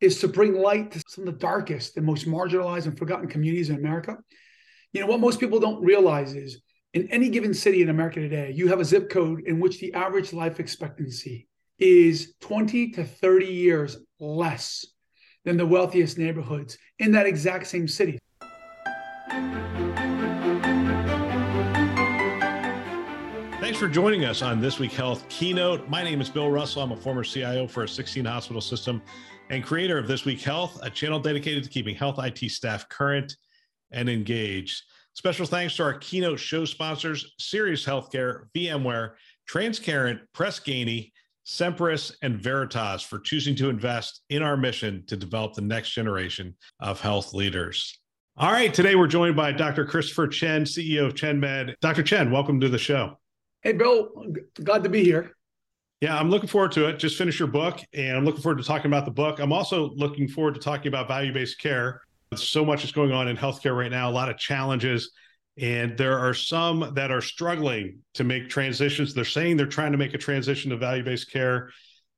is to bring light to some of the darkest and most marginalized and forgotten communities in America. You know, what most people don't realize is in any given city in America today, you have a zip code in which the average life expectancy is 20 to 30 years less than the wealthiest neighborhoods in that exact same city. Thanks for joining us on This Week Health Keynote. My name is Bill Russell. I'm a former CIO for a 16 hospital system and creator of This Week Health, a channel dedicated to keeping health IT staff current and engaged. Special thanks to our keynote show sponsors, Sirius Healthcare, VMware, Transcarent, Press Ganey, Semperis, and Veritas for choosing to invest in our mission to develop the next generation of health leaders. All right, today we're joined by Dr. Christopher Chen, CEO of ChenMed. Dr. Chen, welcome to the show. Hey, Bill, glad to be here. Yeah, I'm looking forward to it. Just finish your book, and I'm looking forward to talking about the book. I'm also looking forward to talking about value based care. So much is going on in healthcare right now, a lot of challenges. And there are some that are struggling to make transitions. They're saying they're trying to make a transition to value based care,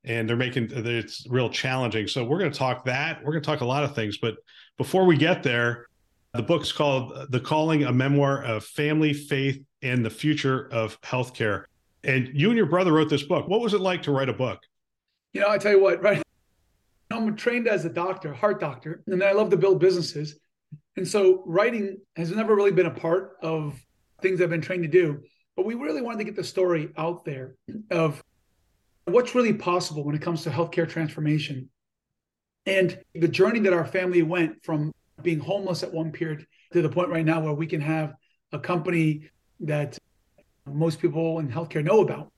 and they're making it's real challenging. So we're going to talk that. We're going to talk a lot of things. But before we get there, the book is called The Calling, a memoir of family, faith, and the future of healthcare. And you and your brother wrote this book. What was it like to write a book? You know, I tell you what, right? I'm trained as a doctor, heart doctor, and I love to build businesses. And so writing has never really been a part of things I've been trained to do. But we really wanted to get the story out there of what's really possible when it comes to healthcare transformation. And the journey that our family went from being homeless at one period to the point right now where we can have a company that most people in healthcare know about.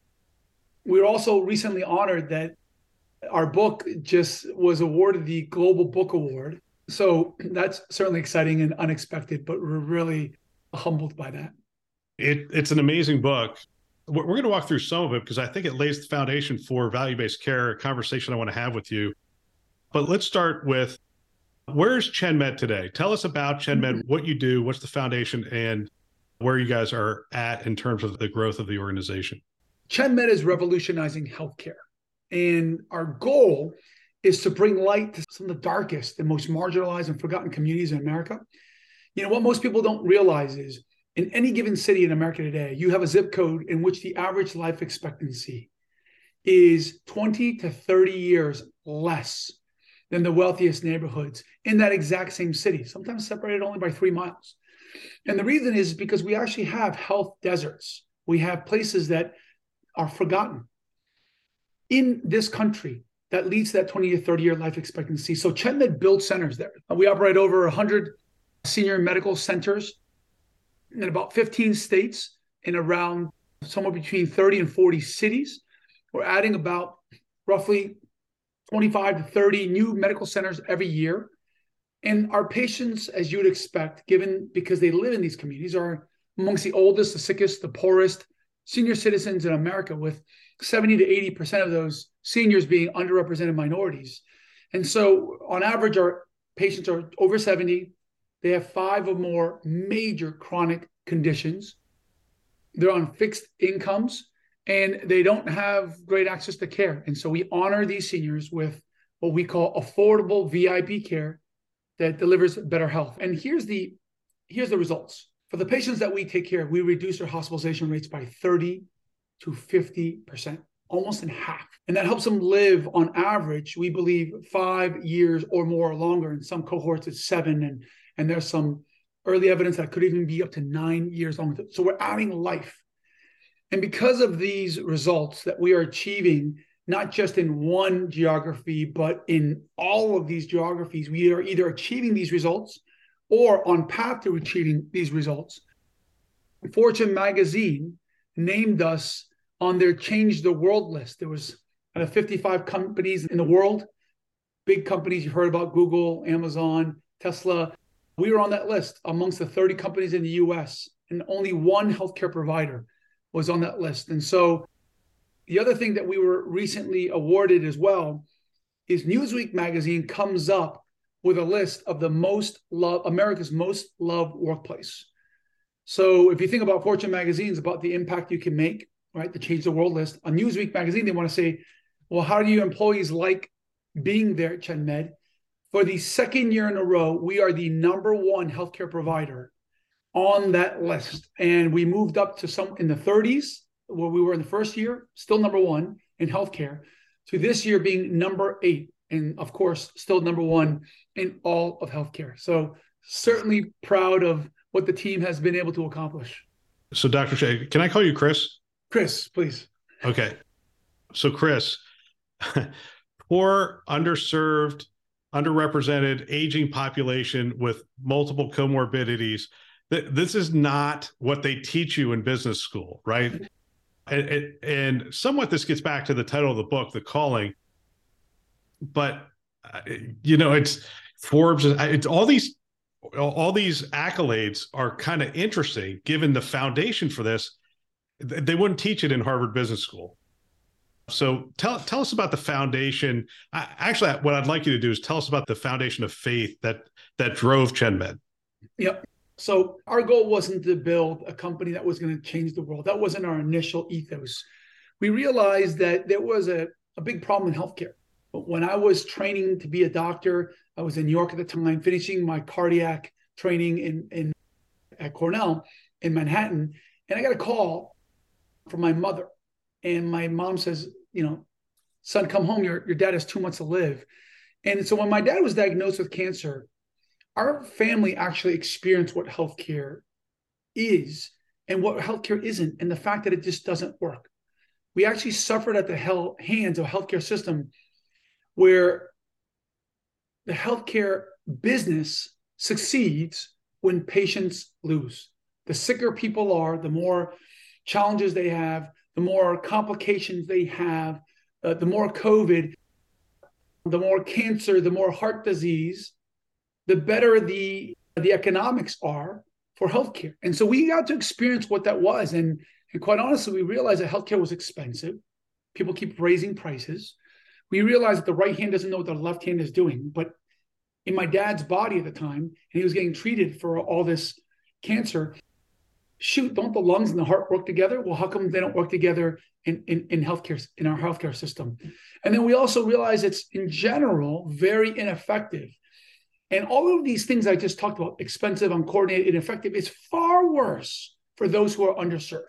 We were also recently honored that our book just was awarded the Global Book Award. So that's certainly exciting and unexpected, but we're really humbled by that. It, it's an amazing book. We're, we're going to walk through some of it because I think it lays the foundation for value based care, a conversation I want to have with you. But let's start with where's ChenMed today? Tell us about ChenMed, mm-hmm. what you do, what's the foundation, and where you guys are at in terms of the growth of the organization. ChenMed is revolutionizing healthcare. And our goal is to bring light to some of the darkest and most marginalized and forgotten communities in America. You know, what most people don't realize is in any given city in America today, you have a zip code in which the average life expectancy is 20 to 30 years less than the wealthiest neighborhoods in that exact same city, sometimes separated only by three miles. And the reason is because we actually have health deserts. We have places that are forgotten in this country that leads to that 20 to 30 year life expectancy. So ChenMed builds centers there. Uh, we operate over 100 senior medical centers in about 15 states in around somewhere between 30 and 40 cities. We're adding about roughly 25 to 30 new medical centers every year. And our patients, as you would expect, given because they live in these communities, are amongst the oldest, the sickest, the poorest senior citizens in America, with 70 to 80% of those seniors being underrepresented minorities. And so, on average, our patients are over 70. They have five or more major chronic conditions. They're on fixed incomes and they don't have great access to care. And so, we honor these seniors with what we call affordable VIP care that delivers better health. And here's the here's the results. For the patients that we take care of, we reduce their hospitalization rates by 30 to 50%, almost in half. And that helps them live on average, we believe, five years or more longer. In some cohorts, it's seven. And, and there's some early evidence that could even be up to nine years long. So we're adding life. And because of these results that we are achieving not just in one geography, but in all of these geographies, we are either achieving these results or on path to achieving these results. Fortune magazine named us on their Change the World list. There was out of 55 companies in the world, big companies you've heard about Google, Amazon, Tesla. We were on that list amongst the 30 companies in the US, and only one healthcare provider was on that list. And so the other thing that we were recently awarded as well is Newsweek magazine comes up with a list of the most love America's most loved workplace. So if you think about Fortune magazines about the impact you can make, right, the change the world list on Newsweek magazine, they want to say, well, how do your employees like being there at ChenMed? For the second year in a row, we are the number one healthcare provider on that list. And we moved up to some in the 30s, where we were in the first year, still number one in healthcare, to this year being number eight. And of course, still number one in all of healthcare. So certainly proud of what the team has been able to accomplish. So, Dr. Chen, can I call you Chris? Chris, please. Okay. So, Chris, poor, underserved, underrepresented, aging population with multiple comorbidities. This is not what they teach you in business school, right? And, and somewhat this gets back to the title of the book, The Calling. But, uh, you know, it's Forbes, it's all these all these accolades are kind of interesting given the foundation for this. They wouldn't teach it in Harvard Business School. So tell tell us about the foundation. I, actually, what I'd like you to do is tell us about the foundation of faith that that drove ChenMed. Yep. So our goal wasn't to build a company that was going to change the world. That wasn't our initial ethos. We realized that there was a, a big problem in healthcare. But when I was training to be a doctor, I was in New York at the time, finishing my cardiac training in, in at Cornell in Manhattan, and I got a call from my mother, and my mom says, you know, son, come home. Your your dad has two months to live, and so when my dad was diagnosed with cancer, our family actually experienced what healthcare is and what healthcare isn't, and the fact that it just doesn't work. We actually suffered at the hell, hands of a healthcare system where the healthcare business succeeds when patients lose. The sicker people are, the more challenges they have, the more complications they have, uh, the more COVID, the more cancer, the more heart disease, the better the the economics are for healthcare. And so we got to experience what that was. And, and quite honestly, we realized that healthcare was expensive. People keep raising prices. We realized that the right hand doesn't know what the left hand is doing. But in my dad's body at the time, and he was getting treated for all this cancer. Shoot, don't the lungs and the heart work together? Well, how come they don't work together in, in, in healthcare, in our healthcare system? And then we also realize it's in general very ineffective. And all of these things I just talked about, expensive, uncoordinated, ineffective, is far worse for those who are underserved.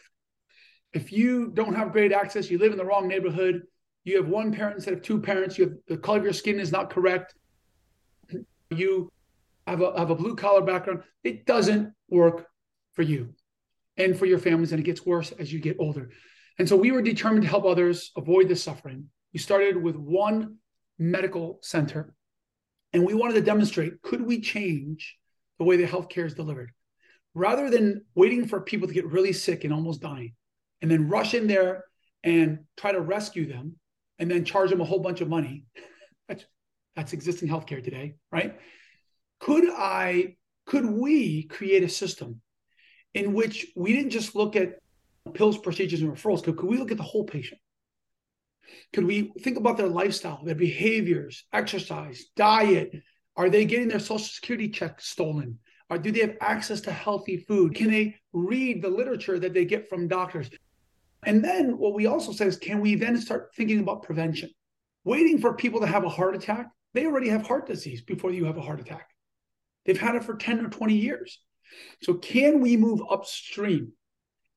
If you don't have great access, you live in the wrong neighborhood, you have one parent instead of two parents, you have the color of your skin is not correct, you have a, have a blue collar background, it doesn't work for you and for your families. And it gets worse as you get older. And so we were determined to help others avoid this suffering. We started with one medical center and we wanted to demonstrate could we change the way the healthcare is delivered? Rather than waiting for people to get really sick and almost dying and then rush in there and try to rescue them and then charge them a whole bunch of money. That's that's existing healthcare today, right? Could I, could we create a system in which we didn't just look at pills, procedures, and referrals? Could, could we look at the whole patient? Could we think about their lifestyle, their behaviors, exercise, diet? Are they getting their social security check stolen? Or do they have access to healthy food? Can they read the literature that they get from doctors? And then what we also say is, can we then start thinking about prevention? Waiting for people to have a heart attack they already have heart disease before you have a heart attack. They've had it for 10 or 20 years. So, can we move upstream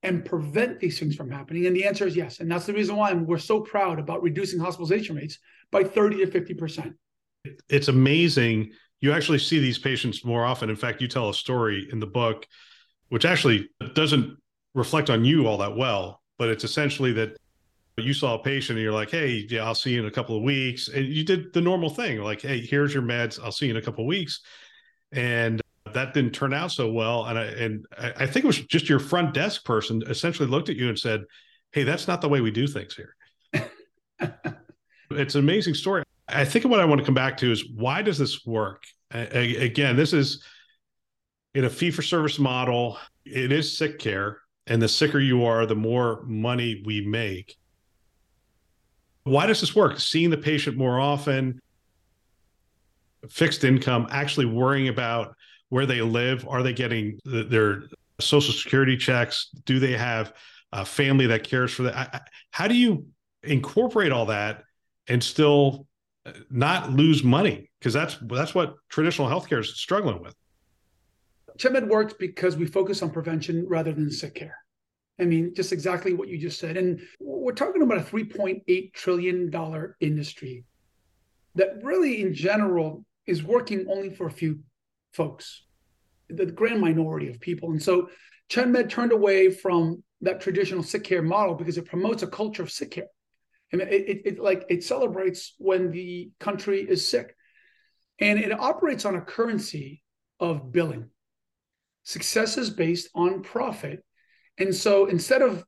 and prevent these things from happening? And the answer is yes. And that's the reason why we're so proud about reducing hospitalization rates by 30 to 50%. It's amazing. You actually see these patients more often. In fact, you tell a story in the book, which actually doesn't reflect on you all that well, but it's essentially that you saw a patient and you're like, hey, yeah, I'll see you in a couple of weeks. And you did the normal thing, like, hey, here's your meds. I'll see you in a couple of weeks. And that didn't turn out so well. And I and I think it was just your front desk person essentially looked at you and said, Hey, that's not the way we do things here. it's an amazing story. I think what I want to come back to is why does this work? I, again, this is in a fee for service model, it is sick care. And the sicker you are, the more money we make. Why does this work? Seeing the patient more often, fixed income, actually worrying about where they live. Are they getting their social security checks? Do they have a family that cares for that? How do you incorporate all that and still uh, not lose money? Because that's that's what traditional healthcare is struggling with. ChenMed works because we focus on prevention rather than sick care. I mean, just exactly what you just said. And we're talking about a $3.8 trillion industry that really, in general, is working only for a few folks, the grand minority of people. And so ChenMed turned away from that traditional sick care model because it promotes a culture of sick care. Mean, it, it, it like it celebrates when the country is sick, and it operates on a currency of billing. Success is based on profit, and so instead of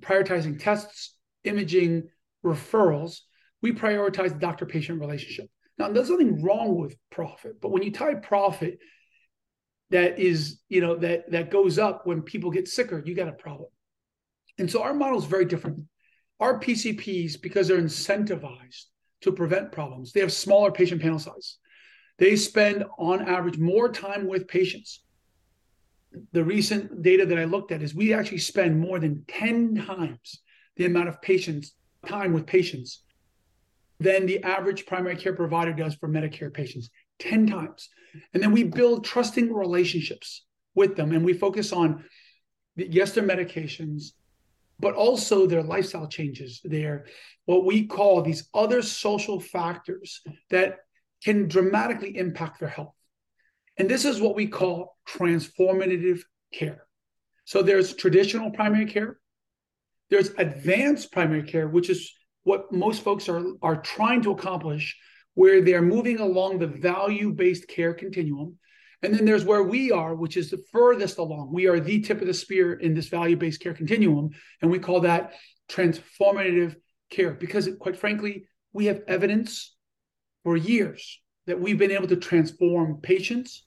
prioritizing tests, imaging, referrals, we prioritize the doctor-patient relationship. Now, there's nothing wrong with profit, but when you tie profit that is, you know, that that goes up when people get sicker, you got a problem. And so our model is very different. Our PCPs, because they're incentivized to prevent problems, they have smaller patient panel size. They spend on average more time with patients. The recent data that I looked at is we actually spend more than 10 times the amount of patients time with patients than the average primary care provider does for Medicare patients 10 times. And then we build trusting relationships with them and we focus on yes, their medications, but also their lifestyle changes, their what we call these other social factors that can dramatically impact their health. And this is what we call transformative care. So there's traditional primary care, there's advanced primary care, which is what most folks are, are trying to accomplish, where they're moving along the value based care continuum. And then there's where we are, which is the furthest along. We are the tip of the spear in this value based care continuum. And we call that transformative care because, quite frankly, we have evidence for years that we've been able to transform patients,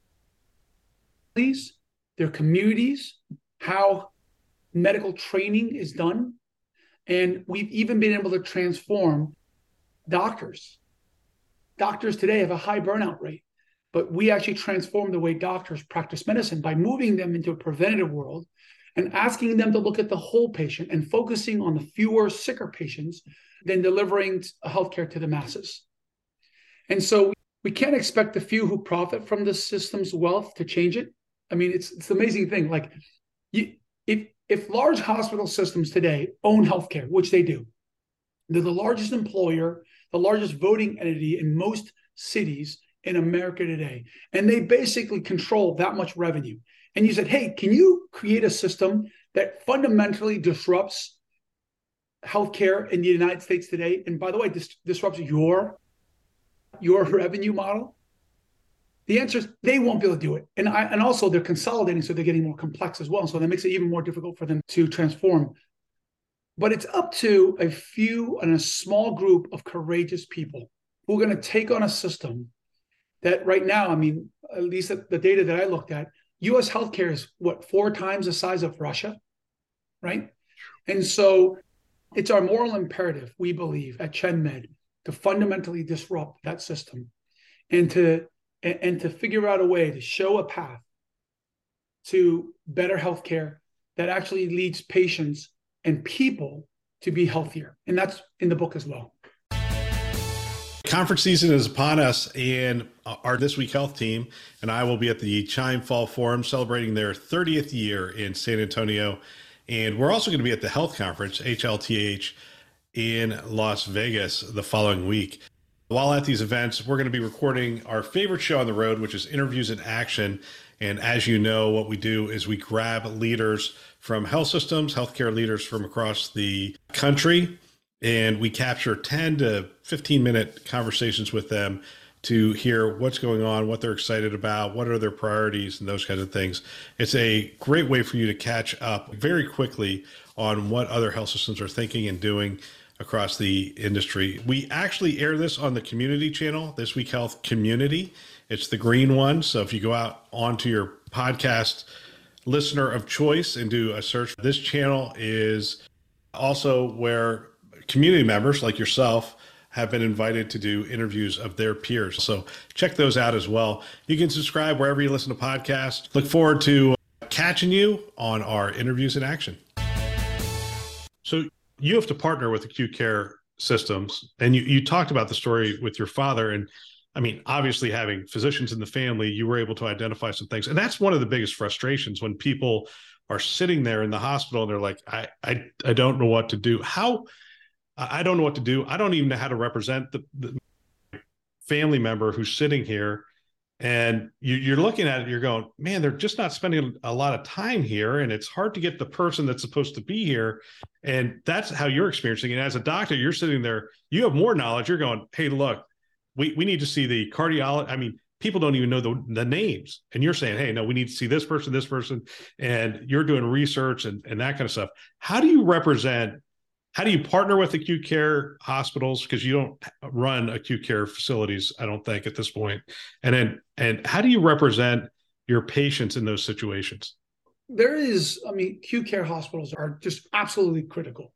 their communities, how medical training is done, and we've even been able to transform doctors. Doctors today have a high burnout rate, but we actually transform the way doctors practice medicine by moving them into a preventative world and asking them to look at the whole patient and focusing on the fewer sicker patients than delivering healthcare to the masses. And so we can't expect the few who profit from the system's wealth to change it. I mean, it's it's an amazing thing. Like you, if if large hospital systems today own healthcare, which they do, they're the largest employer, the largest voting entity in most cities in America today. And they basically control that much revenue. And you said, hey, can you create a system that fundamentally disrupts healthcare in the United States today? And by the way, disrupts your your revenue model the answer is they won't be able to do it. And I, and also they're consolidating, so they're getting more complex as well. So that makes it even more difficult for them to transform. But it's up to a few and a small group of courageous people who are going to take on a system that right now, I mean, at least the data that I looked at, US healthcare is what, four times the size of Russia, right? And so it's our moral imperative, we believe, at ChenMed to fundamentally disrupt that system and to and, and to figure out a way to show a path to better healthcare that actually leads patients and people to be healthier. And that's in the book as well. Conference season is upon us, and our This Week Health team and I will be at the Chime Fall Forum celebrating their 30th year in San Antonio. And we're also going to be at the Health Conference, HLTH, in Las Vegas the following week. While at these events, we're going to be recording our favorite show on the road, which is Interviews in Action. And as you know, what we do is we grab leaders from health systems, healthcare leaders from across the country, and we capture 10 to 15 minute conversations with them to hear what's going on, what they're excited about, what are their priorities, and those kinds of things. It's a great way for you to catch up very quickly on what other health systems are thinking and doing across the industry. We actually air this on the community channel, This Week Health Community. It's the green one. So if you go out onto your podcast listener of choice and do a search. This channel is also where community members like yourself have been invited to do interviews of their peers. So check those out as well. You can subscribe wherever you listen to podcasts. Look forward to catching you on our interviews in action. So you have to partner with acute care systems, and you you talked about the story with your father, and I mean, obviously having physicians in the family, you were able to identify some things, and that's one of the biggest frustrations when people are sitting there in the hospital and they're like, I I I don't know what to do. How I don't know what to do. I don't even know how to represent the, the family member who's sitting here and you, are looking at it you're going man they're just not spending a lot of time here and it's hard to get the person that's supposed to be here. And that's how you're experiencing it. As a doctor you're sitting there you have more knowledge. You're going hey look we, we need to see the cardiologist i mean people don't even know the, the names. And you're saying hey no we need to see this person this person and you're doing research and, and that kind of stuff. How do you represent how do you partner with acute care hospitals? Because you don't run acute care facilities i don't think at this point. And then and how do you represent your patients in those situations? There is i mean acute care hospitals are just absolutely critical.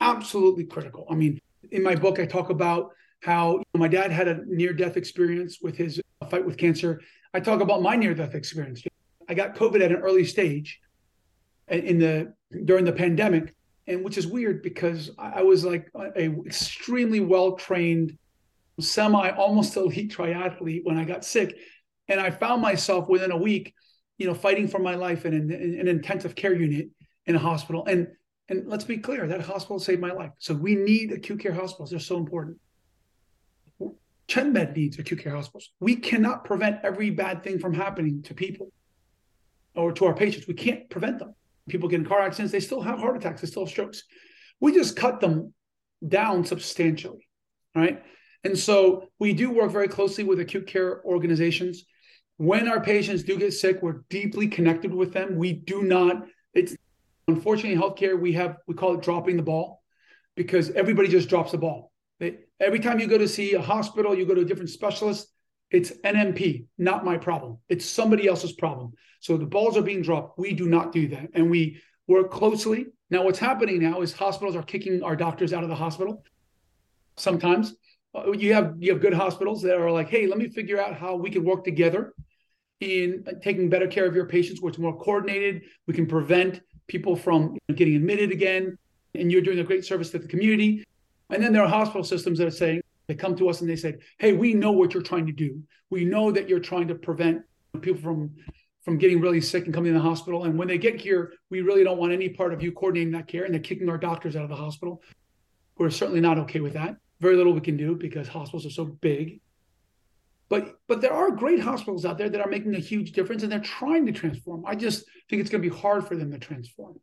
Absolutely critical. I mean in my book i talk about how my dad had a near death experience with his fight with cancer. I talk about my near death experience. I got covid at an early stage in the during the pandemic and which is weird because I was like a, a extremely well trained, semi almost elite triathlete when I got sick, and I found myself within a week, you know, fighting for my life in an, in an intensive care unit in a hospital. And and let's be clear, that hospital saved my life. So we need acute care hospitals; they're so important. ChenMed needs acute care hospitals. We cannot prevent every bad thing from happening to people or to our patients. We can't prevent them people get in car accidents, they still have heart attacks, they still have strokes. We just cut them down substantially, right? And so we do work very closely with acute care organizations. When our patients do get sick, we're deeply connected with them. We do not, it's unfortunately in healthcare, we have, we call it dropping the ball because everybody just drops the ball. They, every time you go to see a hospital, you go to a different specialist, it's NMP, not my problem. It's somebody else's problem. So the balls are being dropped. We do not do that. And we work closely. Now, what's happening now is hospitals are kicking our doctors out of the hospital. Sometimes uh, you have you have good hospitals that are like, hey, let me figure out how we can work together in taking better care of your patients, where it's more coordinated. We can prevent people from getting admitted again. And you're doing a great service to the community. And then there are hospital systems that are saying, they come to us and they said, "Hey, we know what you're trying to do. We know that you're trying to prevent people from from getting really sick and coming to the hospital. And when they get here, we really don't want any part of you coordinating that care. And they're kicking our doctors out of the hospital. We're certainly not okay with that. Very little we can do because hospitals are so big. But but there are great hospitals out there that are making a huge difference and they're trying to transform. I just think it's going to be hard for them to transform.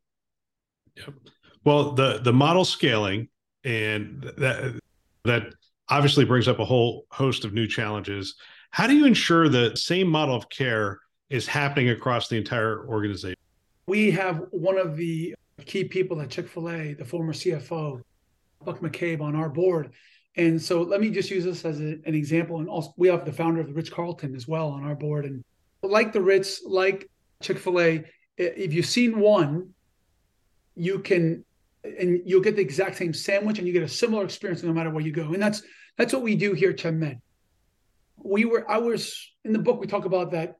Yep. Well, the the model scaling and that that obviously brings up a whole host of new challenges. How do you ensure the same model of care is happening across the entire organization? We have one of the key people at Chick fil A, the former CFO, Buck McCabe, on our board. And so let me just use this as a, an example. And also, we have the founder of the Ritz Carlton as well on our board. And like the Ritz, like Chick fil A, if you've seen one, you can and you'll get the exact same sandwich and you get a similar experience no matter where you go. And that's that's what we do here at ChenMed. We were I was in the book we talk about that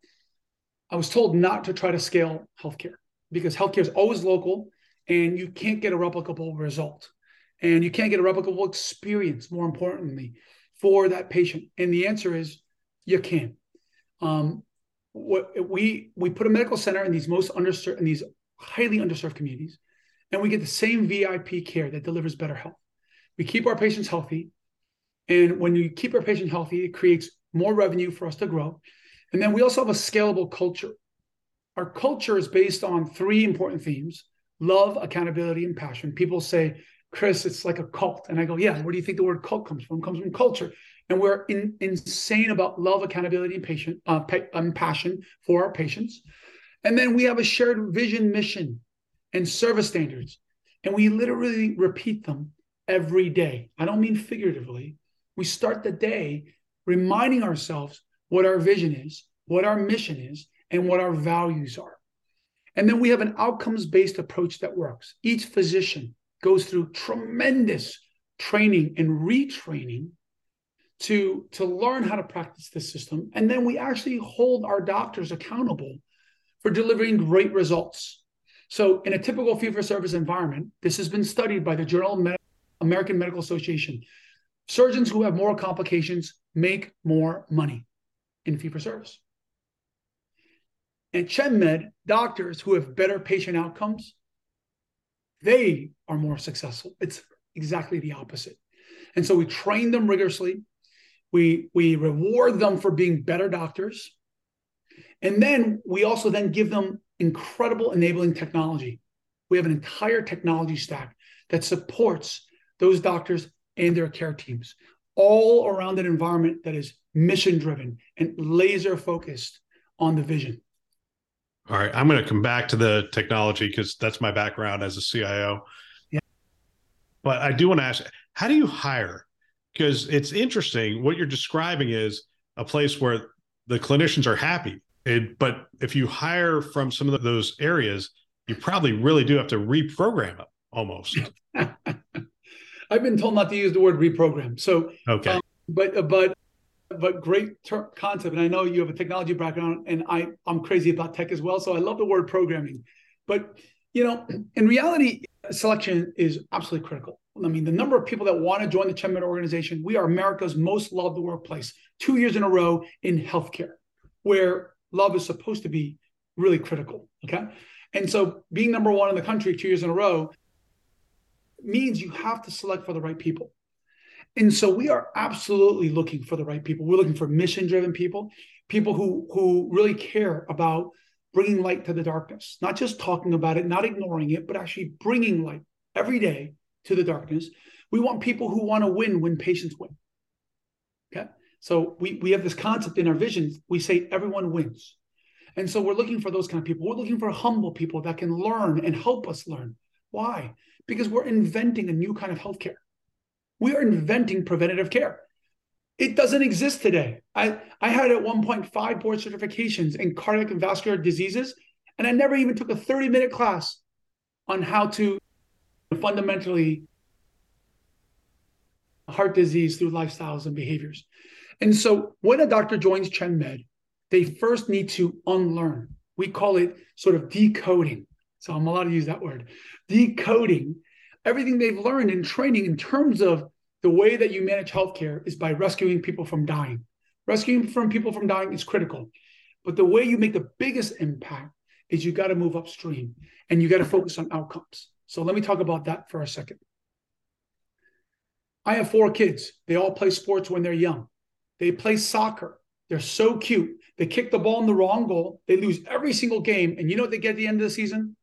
I was told not to try to scale healthcare because healthcare is always local and you can't get a replicable result and you can't get a replicable experience more importantly for that patient and the answer is you can um, what we we put a medical center in these most underserved in these highly underserved communities and we get the same VIP care that delivers better health. We keep our patients healthy. And when you keep our patient healthy, it creates more revenue for us to grow. And then we also have a scalable culture. Our culture is based on three important themes love, accountability, and passion. People say, Chris, it's like a cult. And I go, yeah, where do you think the word cult comes from? It comes from culture. And we're in, insane about love, accountability, and patient, uh, and passion for our patients. And then we have a shared vision, mission, and service standards. And we literally repeat them every day. I don't mean figuratively. We start the day reminding ourselves what our vision is, what our mission is, and what our values are. And then we have an outcomes based approach that works. Each physician goes through tremendous training and retraining to, to learn how to practice this system. And then we actually hold our doctors accountable for delivering great results. So, in a typical fee for service environment, this has been studied by the Journal Med- American Medical Association. Surgeons who have more complications make more money in fee for service. And ChenMed doctors who have better patient outcomes, they are more successful. It's exactly the opposite. And so we train them rigorously. We we reward them for being better doctors. And then we also then give them incredible enabling technology. We have an entire technology stack that supports those doctors and their care teams all around an environment that is mission driven and laser focused on the vision. All right, I'm going to come back to the technology because that's my background as a CIO. Yeah. But I do want to ask, how do you hire? Because it's interesting. What you're describing is a place where the clinicians are happy. It, but if you hire from some of those areas, you probably really do have to reprogram them almost. I've been told not to use the word reprogram. So, okay. Um, but but but great ter- concept. And I know you have a technology background, and I I'm crazy about tech as well. So I love the word programming. But you know, in reality, selection is absolutely critical. I mean, the number of people that want to join the ChenMed organization, we are America's most loved workplace, two years in a row in healthcare, where love is supposed to be really critical. Okay. And so being number one in the country two years in a row means you have to select for the right people. And so we are absolutely looking for the right people. We're looking for mission driven people, people who, who really care about bringing light to the darkness, not just talking about it, not ignoring it, but actually bringing light every day to the darkness. We want people who want to win when patients win. So we, we have this concept in our vision. We say everyone wins. And so we're looking for those kind of people. We're looking for humble people that can learn and help us learn. Why? Because we're inventing a new kind of healthcare. We are inventing preventative care. It doesn't exist today. I, I had at one point five board certifications in cardiac and vascular diseases, and I never even took a 30 minute class on how to fundamentally heart disease through lifestyles and behaviors. And so when a doctor joins ChenMed, they first need to unlearn. We call it sort of decoding. So I'm allowed to use that word. Decoding everything they've learned in training in terms of the way that you manage healthcare is by rescuing people from dying. Rescuing from people from dying is critical. But the way you make the biggest impact is you got to move upstream and you got to focus on outcomes. So let me talk about that for a second. I have four kids. They all play sports when they're young. They play soccer. They're so cute. They kick the ball in the wrong goal. They lose every single game. And you know what they get at the end of the season?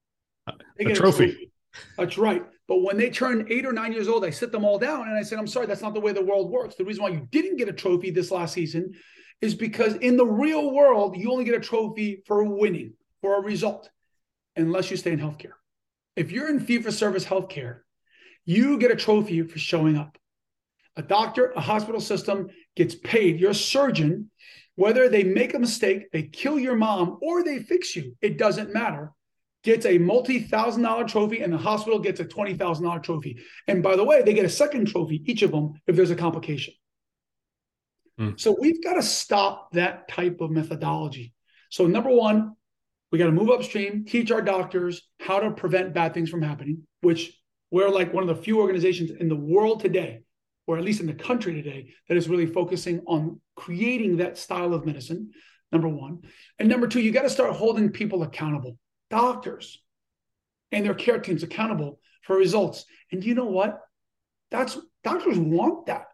They get a trophy. a trophy. That's right. But when they turn eight or nine years old, I sit them all down and I said, I'm sorry, that's not the way the world works. The reason why you didn't get a trophy this last season is because in the real world, you only get a trophy for winning, for a result, unless you stay in healthcare. If you're in fee for service healthcare, you get a trophy for showing up. A doctor, a hospital system gets paid. Your surgeon, whether they make a mistake, they kill your mom, or they fix you, it doesn't matter gets a multi thousand dollar trophy and the hospital gets a $20,000 trophy. And by the way, they get a second trophy, each of them, if there's a complication. Mm. So we've got to stop that type of methodology. So, number one, we got to move upstream, teach our doctors how to prevent bad things from happening, which we're like one of the few organizations in the world today, or at least in the country today, that is really focusing on creating that style of medicine. Number one. And number two, you got to start holding people accountable doctors and their care teams accountable for results. And you know what? That's doctors want that.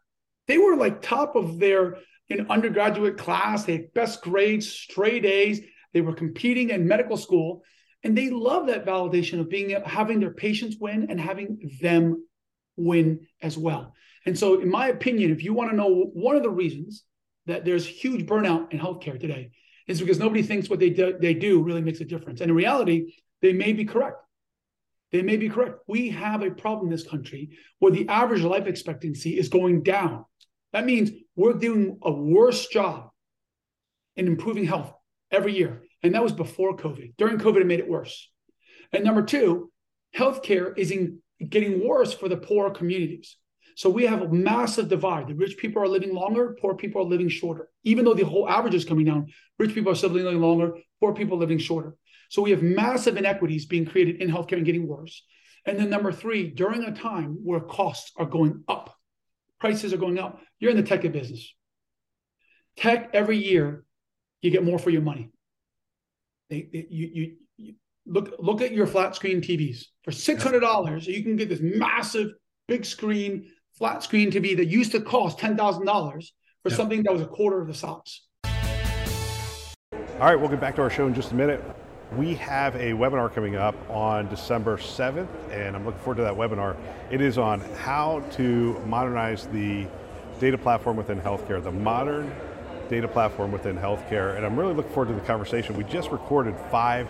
They were like top of their in undergraduate class. They had best grades, straight A's. They were competing in medical school, and they love that validation of being having their patients win and having them win as well. And so, in my opinion, if you want to know one of the reasons that there's huge burnout in healthcare today, is because nobody thinks what they do, they do really makes a difference. And in reality, they may be correct. They may be correct. We have a problem in this country where the average life expectancy is going down. That means we're doing a worse job in improving health every year. And that was before COVID. During COVID, it made it worse. And number two, healthcare is in, getting worse for the poor communities. So we have a massive divide. The rich people are living longer, poor people are living shorter. Even though the whole average is coming down, rich people are still living longer, poor people living shorter. So we have massive inequities being created in healthcare and getting worse. And then number three, during a time where costs are going up, prices are going up, you're in the tech business. Tech every year, you get more for your money. They, they you, you, you look look at your flat screen TVs for six hundred dollars. You can get this massive big screen flat screen TV that used to cost ten thousand dollars for yeah. something that was a quarter of the size. All right, we'll get back to our show in just a minute. We have a webinar coming up on December 7th, and I'm looking forward to that webinar. It is on how to modernize the data platform within healthcare, the modern data platform within healthcare, and I'm really looking forward to the conversation. We just recorded five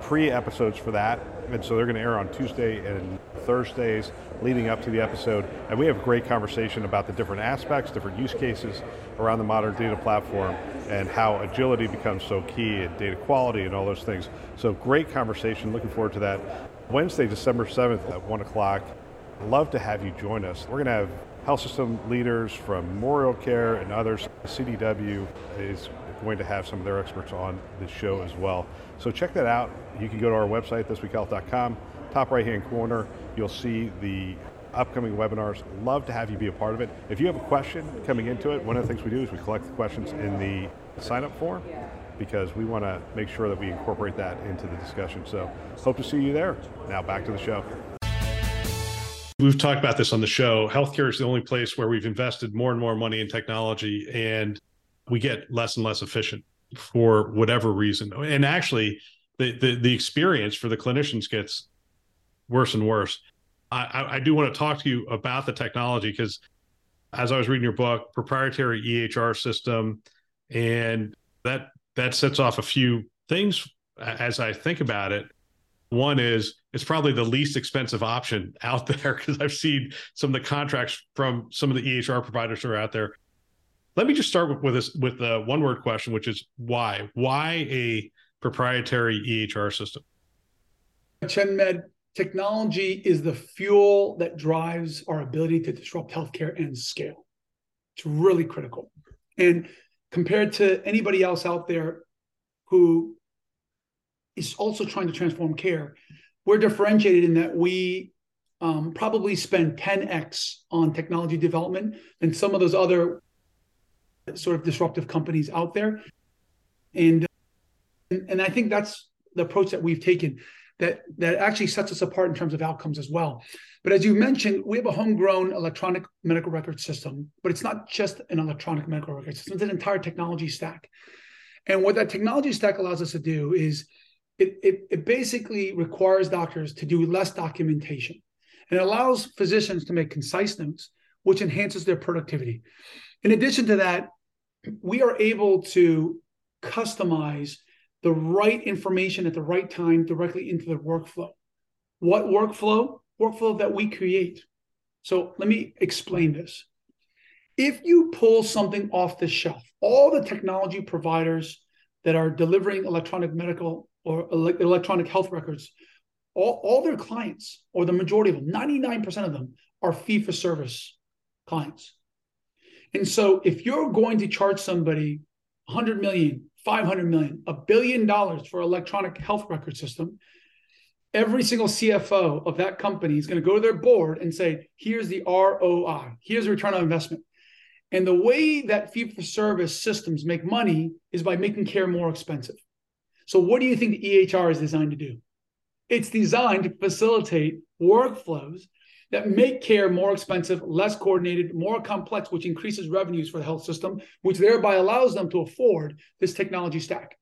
pre-episodes for that, and so they're going to air on Tuesday and Thursdays leading up to the episode. And we have a great conversation about the different aspects, different use cases around the modern data platform, and how agility becomes so key, and data quality, and all those things. So great conversation. Looking forward to that. Wednesday, December 7th at 1 o'clock. Love to have you join us. We're going to have health system leaders from Memorial Care and others. CDW is going to have some of their experts on the show as well. So check that out. You can go to our website, thisweekhealth.com. Top right hand corner, you'll see the upcoming webinars. Love to have you be a part of it. If you have a question coming into it, one of the things we do is we collect the questions in the sign up form because we want to make sure that we incorporate that into the discussion. So hope to see you there. Now back to the show. We've talked about this on the show. Healthcare is the only place where we've invested more and more money in technology and we get less and less efficient for whatever reason. And actually, the, the, the experience for the clinicians gets worse and worse. I, I do want to talk to you about the technology because as I was reading your book, proprietary EHR system, and that that sets off a few things as I think about it. One is it's probably the least expensive option out there because I've seen some of the contracts from some of the EHR providers that are out there. Let me just start with, with this with the one word question, which is why? Why a proprietary EHR system? ChenMed technology is the fuel that drives our ability to disrupt healthcare and scale. It's really critical. And compared to anybody else out there who is also trying to transform care. We're differentiated in that we um, probably spend 10x on technology development than some of those other sort of disruptive companies out there. And and I think that's the approach that we've taken that that actually sets us apart in terms of outcomes as well. But as you mentioned, we have a homegrown electronic medical record system, but it's not just an electronic medical record system, it's an entire technology stack. And what that technology stack allows us to do is it, it, it basically requires doctors to do less documentation and it allows physicians to make concise notes, which enhances their productivity. In addition to that, we are able to customize the right information at the right time directly into the workflow. What workflow? Workflow that we create. So let me explain this. If you pull something off the shelf, all the technology providers that are delivering electronic medical or electronic health records, all, all their clients, or the majority of them, 99% of them, are fee for service clients. And so if you're going to charge somebody 100 million, 500 million, a billion dollars for electronic health record system, every single CFO of that company is going to go to their board and say, here's the ROI, here's the return on investment. And the way that fee for service systems make money is by making care more expensive. So, what do you think the EHR is designed to do? It's designed to facilitate workflows that make care more expensive, less coordinated, more complex, which increases revenues for the health system, which thereby allows them to afford this technology stack.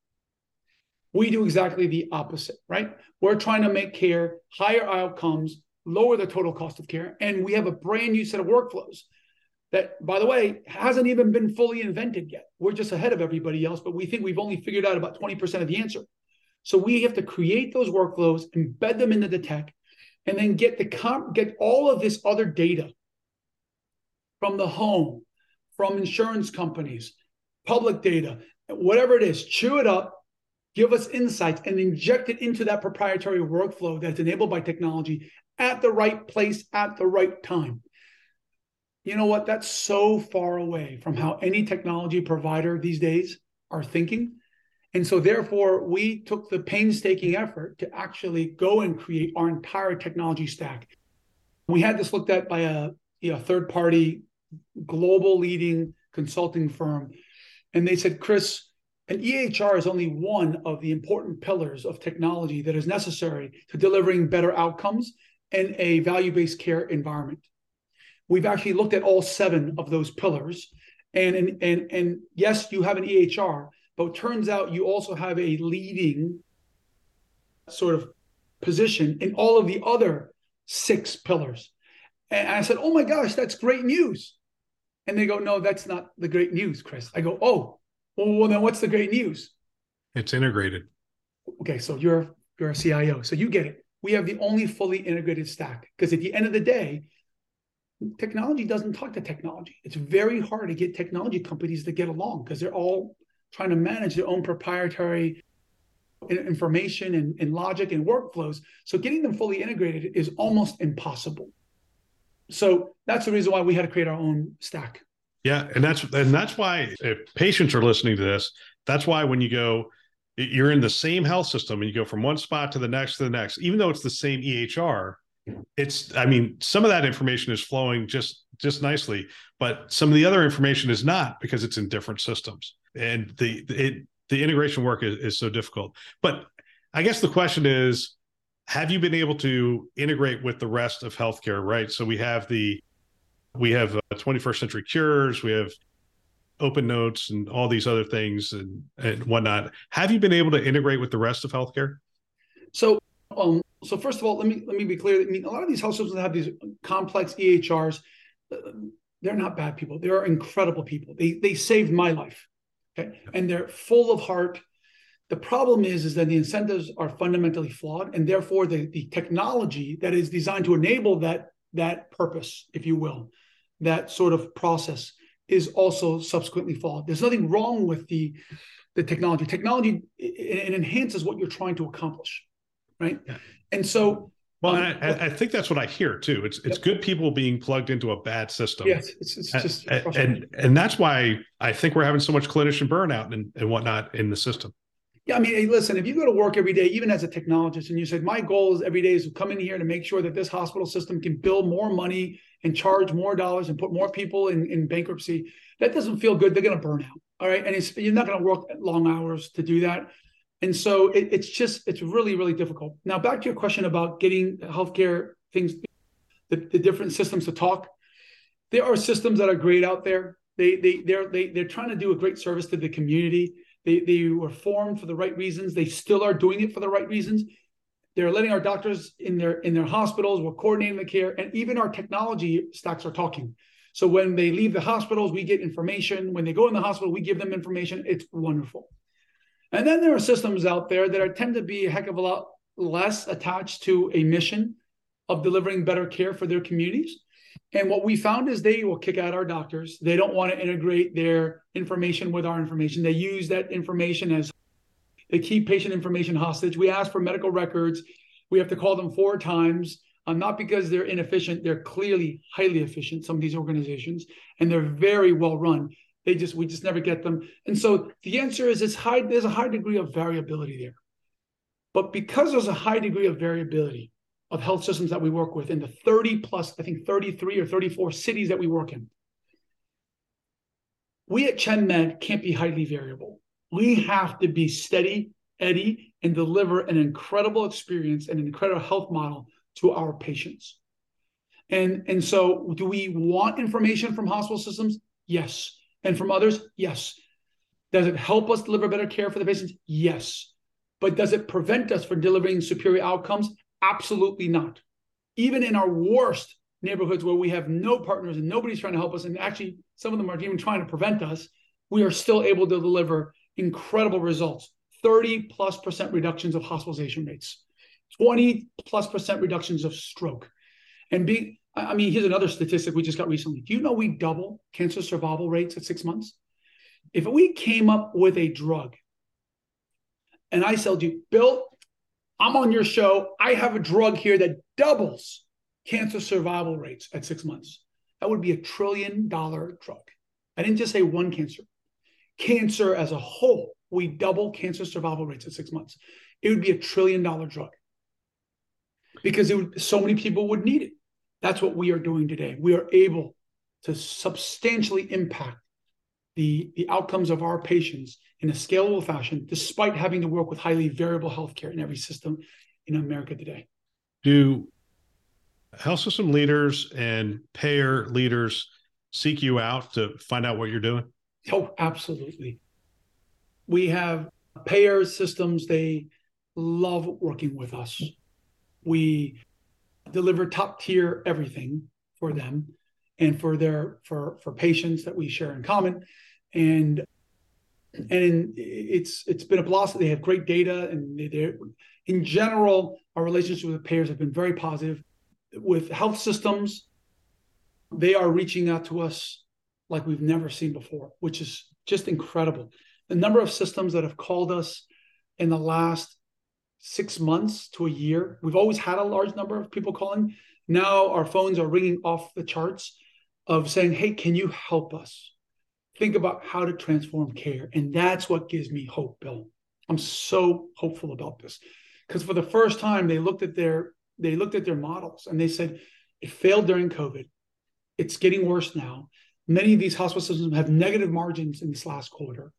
We do exactly the opposite, right? We're trying to make care higher outcomes, lower the total cost of care, and we have a brand new set of workflows that, by the way, hasn't even been fully invented yet. We're just ahead of everybody else, but we think we've only figured out about 20% of the answer. So we have to create those workflows, embed them into the tech, and then get the comp- get all of this other data from the home, from insurance companies, public data, whatever it is, chew it up, give us insights, and inject it into that proprietary workflow that's enabled by technology at the right place at the right time. You know what? That's so far away from how any technology provider these days are thinking. And so, therefore, we took the painstaking effort to actually go and create our entire technology stack. We had this looked at by a you know, third party global leading consulting firm. And they said, Chris, an EHR is only one of the important pillars of technology that is necessary to delivering better outcomes in a value based care environment. We've actually looked at all seven of those pillars. And, and, and, and yes, you have an EHR, but turns out you also have a leading sort of position in all of the other six pillars. And I said, Oh my gosh, that's great news. And they go, No, that's not the great news, Chris. I go, Oh, well, well then what's the great news? It's integrated. Okay, so you're you're a CIO, so you get it. We have the only fully integrated stack because at the end of the day, technology doesn't talk to technology. It's very hard to get technology companies to get along because they're all trying to manage their own proprietary information and, and logic and workflows. So getting them fully integrated is almost impossible. So that's the reason why we had to create our own stack. Yeah, and that's and that's why if patients are listening to this, that's why when you go, you're in the same health system and you go from one spot to the next to the next, even though it's the same EHR, it's I mean some of that information is flowing just just nicely, but some of the other information is not because it's in different systems and the it the integration work is, is so difficult. But I guess the question is, have you been able to integrate with the rest of healthcare? Right. So we have the we have uh, 21st century cures, we have open notes and all these other things and, and whatnot. Have you been able to integrate with the rest of healthcare? So um, so first of all, let me let me be clear. I mean, a lot of these health systems have these complex EHRs. They're not bad people. They are incredible people. They they saved my life. Okay. And they're full of heart. The problem is, is that the incentives are fundamentally flawed, and therefore the, the technology that is designed to enable that that purpose, if you will, that sort of process is also subsequently flawed. There's nothing wrong with the the technology. Technology it, it enhances what you're trying to accomplish, right? Yeah. And so well, um, I, I, think that's what I hear too. It's it's yep. good people being plugged into a bad system. Yes, it's, it's just and, and, and that's why I think we're having so much clinician burnout and, and whatnot in the system. Yeah, I mean, hey, listen, if you go to work every day, even as a technologist, and you said my goal is every day is to come in here to make sure that this hospital system can bill more money and charge more dollars and put more people in, in bankruptcy, that doesn't feel good. They're going to burn out. All right, and you're not going to work long hours to do that. And so it, it's just, it's really, really difficult. Now, back to your question about getting healthcare things, the, the different systems to talk. There are systems that are great out there. They, they, they're, they, they're trying to do a great service to the community. They, they were formed for the right reasons. They still are doing it for the right reasons. They're letting our doctors in their in their hospitals. We're coordinating the care, and even our technology stacks are talking. So when they leave the hospitals, we get information. When they go in the hospital, we give them information. It's wonderful. And then there are systems out there that are tend to be a heck of a lot less attached to a mission of delivering better care for their communities. And what we found is they will kick out our doctors. They don't want to integrate their information with our information. They use that information as they keep patient information hostage. We ask for medical records. We have to call them four times, uh, not because they're inefficient. They're clearly highly efficient, some of these organizations, and they're very well run. They just we just never get them. And so the answer is it's high, there's a high degree of variability there. But because there's a high degree of variability of health systems that we work with in the 30 plus, I think 33 or 34 cities that we work in, we at ChenMed can't be highly variable. We have to be steady, Eddie, and deliver an incredible experience and an incredible health model to our patients. And, and so, do we want information from hospital systems? Yes. And from others? Yes. Does it help us deliver better care for the patients? Yes. But does it prevent us from delivering superior outcomes? Absolutely not. Even in our worst neighborhoods where we have no partners and nobody's trying to help us, and actually some of them are even trying to prevent us, we are still able to deliver incredible results 30 plus percent reductions of hospitalization rates, 20 plus percent reductions of stroke. And being I mean, here's another statistic we just got recently. Do you know we double cancer survival rates at six months? If we came up with a drug and I told you, Bill, I'm on your show. I have a drug here that doubles cancer survival rates at six months. That would be a trillion dollar drug. I didn't just say one cancer, cancer as a whole. We double cancer survival rates at six months. It would be a trillion dollar drug because it would, so many people would need it. That's what we are doing today. We are able to substantially impact the, the outcomes of our patients in a scalable fashion, despite having to work with highly variable healthcare in every system in America today. Do health system leaders and payer leaders seek you out to find out what you're doing? Oh, absolutely. We have payer systems, they love working with us. We deliver top tier everything for them and for their for for patients that we share in common. And and it's it's been a blossom they have great data and they in general our relationship with payers have been very positive. With health systems they are reaching out to us like we've never seen before which is just incredible. The number of systems that have called us in the last six months to a year. We've always had a large number of people calling. Now our phones are ringing off the charts of saying, Hey, can you help us think about how to transform care? And that's what gives me hope, Bill. I'm so hopeful about this because for the first time they looked at their they looked at their models and they said it failed during COVID. It's getting worse now. Many of these hospital systems have negative margins in this last quarter.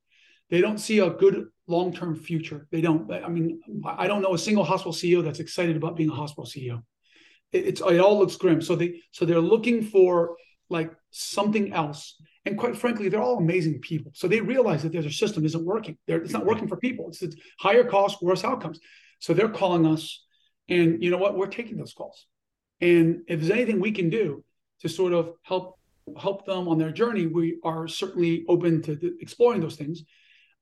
They don't see a good long-term future. They don't. I mean, I don't know a single hospital CEO that's excited about being a hospital CEO. It, it's it all looks grim. So they so they're looking for like something else. And quite frankly, they're all amazing people. So they realize that their system isn't working. They're, it's not working for people. It's, it's higher costs, worse outcomes. So they're calling us, and you know what? We're taking those calls. And if there's anything we can do to sort of help help them on their journey, we are certainly open to exploring those things.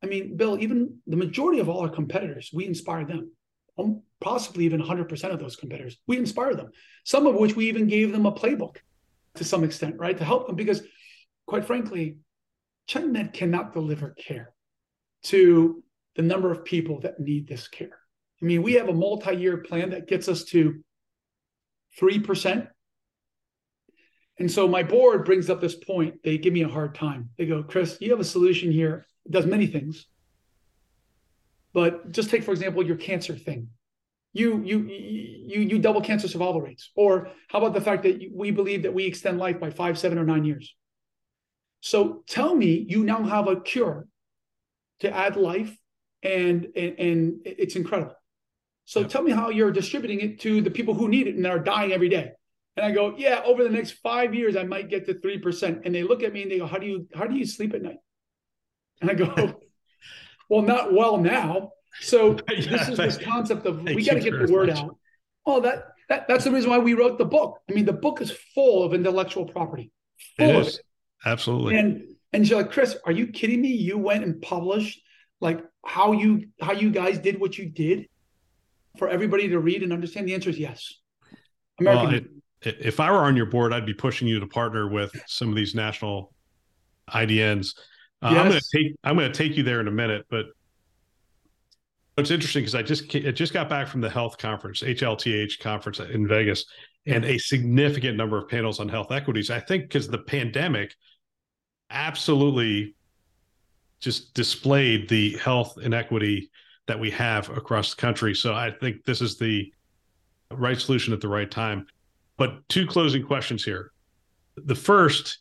I mean, Bill, even the majority of all our competitors, we inspire them. Um, possibly even 100% of those competitors, we inspire them. Some of which we even gave them a playbook to some extent, right, to help them because, quite frankly, ChenMed cannot deliver care to the number of people that need this care. I mean, we have a multi-year plan that gets us to 3%. And so my board brings up this point. They give me a hard time. They go, Chris, you have a solution here does many things. But just take, for example, your cancer thing. You you you you double cancer survival rates. Or how about the fact that we believe that we extend life by five, seven, or nine years? So tell me, you now have a cure to add life, and and, and it's incredible. So yep. tell me how you're distributing it to the people who need it and are dying every day. And I go, yeah, over the next five years, I might get to three percent. And they look at me and they go, how do you how do you sleep at night? And I go, well, not well now. So yeah, this is this concept of we got to get the word much. out. Oh, that, that that's the reason why we wrote the book. I mean, the book is full of intellectual property. Full it is. It. Absolutely. And and she's like, Chris, are you kidding me? You went and published like how you how you guys did what you did for everybody to read and understand? The answer is yes. American. Well, it, if I were on your board, I'd be pushing you to partner with some of these national IDNs uh, yes. I'm going to take I'm going to take you there in a minute, but it's interesting because I just I just got back from the health conference, HLTH conference in Vegas, and a significant number of panels on health equities. I think because the pandemic absolutely just displayed the health inequity that we have across the country. So I think this is the right solution at the right time. But two closing questions here. The first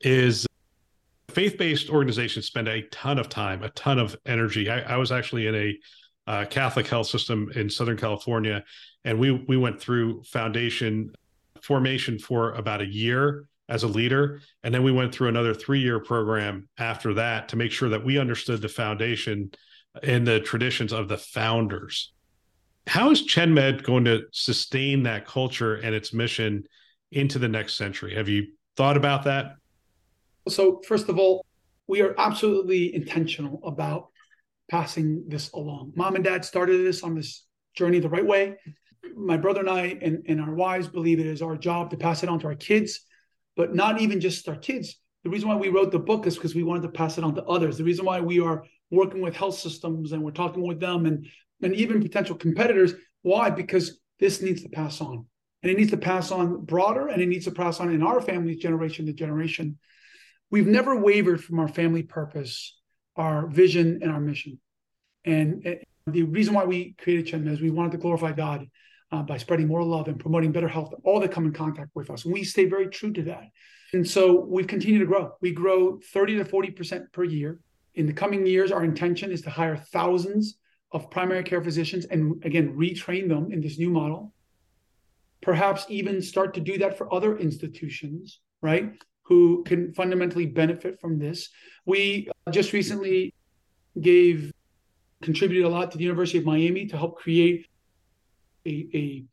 is faith-based organizations spend a ton of time, a ton of energy. I, I was actually in a uh, Catholic health system in Southern California, and we we went through foundation formation for about a year as a leader, and then we went through another three-year program after that to make sure that we understood the foundation and the traditions of the founders. How is ChenMed going to sustain that culture and its mission into the next century? Have you thought about that? So, first of all, we are absolutely intentional about passing this along. Mom and dad started this on this journey the right way. My brother and I and, and our wives believe it is our job to pass it on to our kids, but not even just our kids. The reason why we wrote the book is because we wanted to pass it on to others. The reason why we are working with health systems and we're talking with them and and even potential competitors. Why? Because this needs to pass on. And it needs to pass on broader and it needs to pass on in our family generation to generation. We've never wavered from our family purpose, our vision, and our mission. And the reason why we created ChenMed is we wanted to glorify God uh, by spreading more love and promoting better health to all that come in contact with us. And we stay very true to that. And so we've continued to grow. We grow 30 to 40% per year. In the coming years, our intention is to hire thousands of primary care physicians and again, retrain them in this new model. Perhaps even start to do that for other institutions, right? Who can fundamentally benefit from this. We uh, just recently gave, contributed a lot to the University of Miami to help create a, a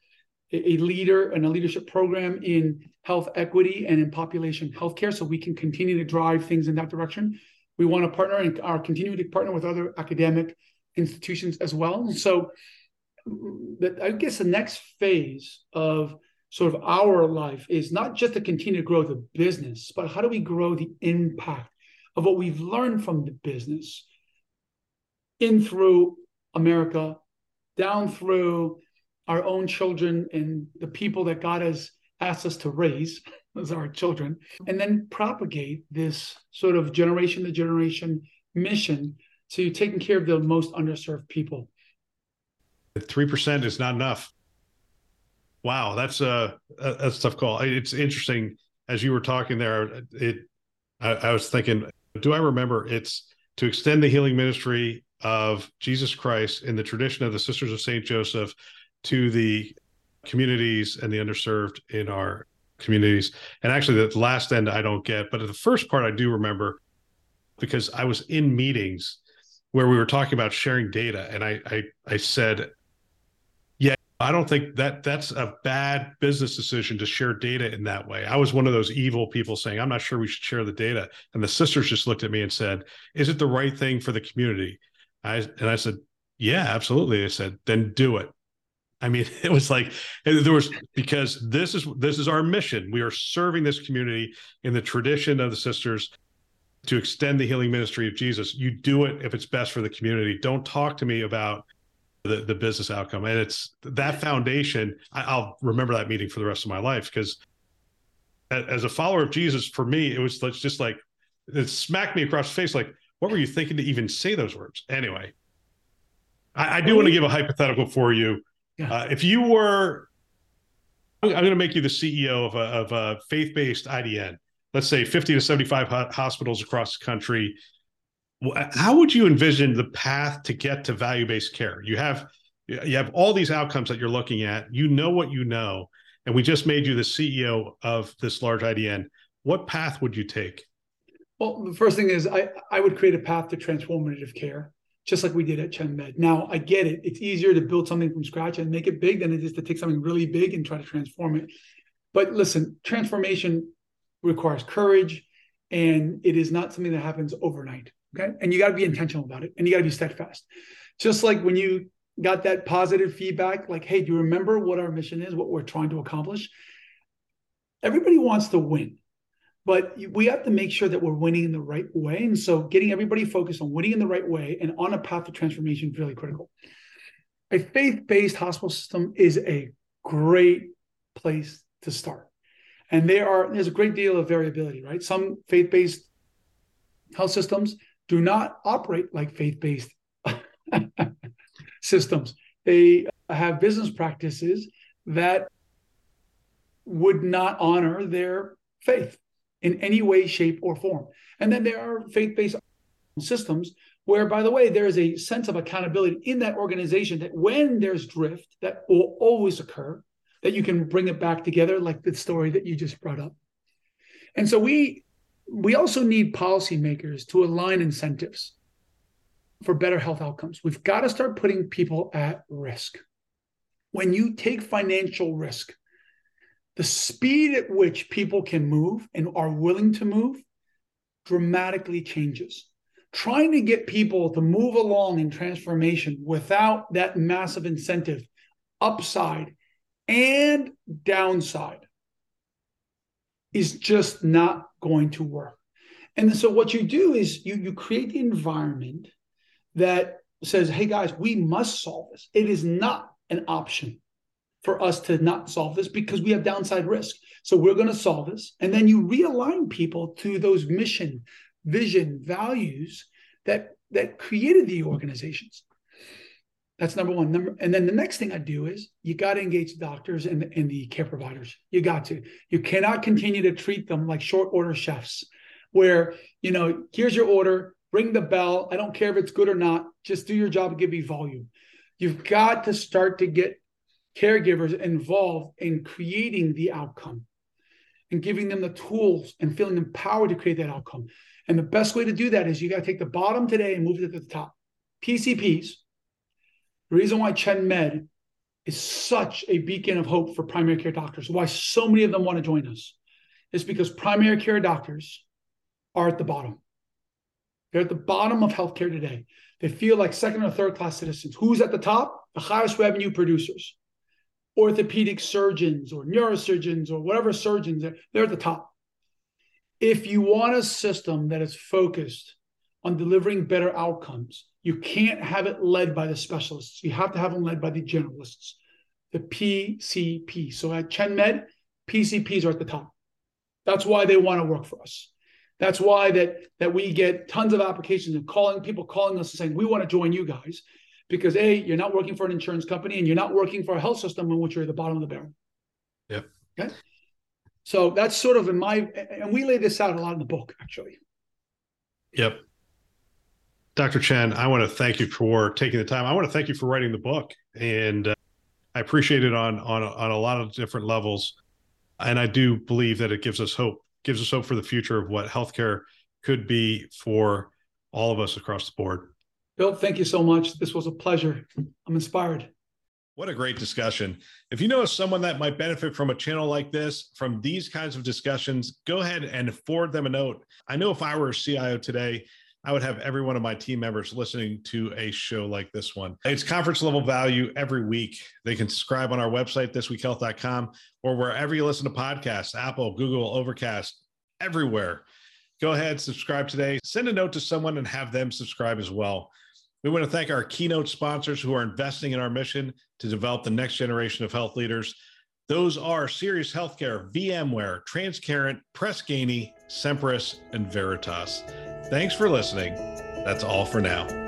a leader and a leadership program in health equity and in population healthcare so we can continue to drive things in that direction. We want to partner and are continuing to partner with other academic institutions as well. So mm, that I guess the next phase of sort of our life is not just to continue to grow the business, but how do we grow the impact of what we've learned from the business in through America, down through our own children and the people that God has asked us to raise as our children, and then propagate this sort of generation to generation mission to taking care of the most underserved people. Three percent is not enough. Wow, that's uh, a that's a tough call. It's interesting as you were talking there. It I, I was thinking, do I remember? It's to extend the healing ministry of Jesus Christ in the tradition of the Sisters of Saint Joseph to the communities and the underserved in our communities. And actually, the last end I don't get, but the first part I do remember because I was in meetings where we were talking about sharing data, and I I, I said, I don't think that that's a bad business decision to share data in that way. I was one of those evil people saying, I'm not sure we should share the data. And the sisters just looked at me and said, Is it the right thing for the community? I and I said, Yeah, absolutely. They said, then do it. I mean, it was like there was because this is this is our mission. We are serving this community in the tradition of the sisters to extend the healing ministry of Jesus. You do it if it's best for the community. Don't talk to me about the, the business outcome. And it's that foundation. I, will remember that meeting for the rest of my life because as a follower of Jesus, for me, it was just like it smacked me across the face. Like, what were you thinking to even say those words? Anyway, I, I do want to give a hypothetical for you yeah. Uh, if you were, I'm going to make you the CEO of a, of a faith based IDN, let's say 50 to 75 hospitals across the country. How would you envision the path to get to value based care? You have you have all these outcomes that you're looking at. You know what you know, and we just made you the CEO of this large IDN. What path would you take? Well, the first thing is I, I would create a path to transformative care just like we did at ChenMed. Now, I get it. It's easier to build something from scratch and make it big than it is to take something really big and try to transform it. But listen, transformation requires courage and it is not something that happens overnight. Okay. And you got to be intentional about it and you got to be steadfast. Just like when you got that positive feedback, like, hey, do you remember what our mission is, what we're trying to accomplish? Everybody wants to win but we have to make sure that we're winning in the right way. And so getting everybody focused on winning in the right way and on a path to transformation is really critical. A faith-based hospital system is a great place to start. And there are there's a great deal of variability, right? Some faith-based health systems do not operate like faith-based systems. They have business practices that would not honor their faith in any way, shape, or form. And then there are faith based systems where, by the way, there is a sense of accountability in that organization that when there's drift, that will always occur, that you can bring it back together, like the story that you just brought up. And so we we also need policymakers to align incentives for better health outcomes. We've got to start putting people at risk. When you take financial risk, the speed at which people can move and are willing to move dramatically changes. Trying to get people to move along in transformation without that massive incentive, upside and downside, is just not going to work. And so, what you do is you, you create the environment that says, hey guys, we must solve this. It is not an option for us to not solve this because we have downside risk. So we're going to solve this. And then you realign people to those mission, vision, values that that created the organizations. That's number one. Number, and then the next thing I do is you got to engage doctors and, and the care providers. You got to. You cannot continue to treat them like short order chefs, where you know, here's your order, ring the bell. I don't care if it's good or not. Just do your job and give me volume. You've got to start to get caregivers involved in creating the outcome and giving them the tools and feeling empowered to create that outcome. And the best way to do that is you got to take the bottom today and move it to the top. PCPs, the reason why ChenMed is such a beacon of hope for primary care doctors, why so many of them want to join us, is because primary care doctors are at the bottom. They're at the bottom of healthcare today. They feel like second or third class citizens. Who's at the top? The highest revenue producers, orthopedic surgeons or neurosurgeons or whatever surgeons, they're at the top. If you want a system that is focused on delivering better outcomes, you can't have it led by the specialists. You have to have them led by the generalists, the PCP. So at ChenMed, PCPs are at the top. That's why they want to work for us. That's why that that we get tons of applications and calling people calling us and saying we want to join you guys because a you're not working for an insurance company and you're not working for a health system in which you're at the bottom of the barrel. Yep. Okay. So that's sort of in my and we lay this out a lot in the book actually. Yep. Dr. Chen, I want to thank you for taking the time. I want to thank you for writing the book, and uh, I appreciate it on on on a lot of different levels. And I do believe that it gives us hope, gives us hope for the future of what healthcare could be for all of us across the board. Bill, thank you so much. This was a pleasure. I'm inspired. What a great discussion. If you know someone that might benefit from a channel like this, from these kinds of discussions, go ahead and forward them a note. I know if I were a CIO today, I would have every one of my team members listening to a show like this one. It's conference level value every week. They can subscribe on our website, thisweekhealth.com, or wherever you listen to podcasts Apple, Google, Overcast, everywhere. Go ahead, subscribe today. Send a note to someone and have them subscribe as well. We want to thank our keynote sponsors who are investing in our mission to develop the next generation of health leaders. Those are Serious Healthcare, VMware, Transparent, Press Ganey, Sempris, and Veritas. Thanks for listening. That's all for now.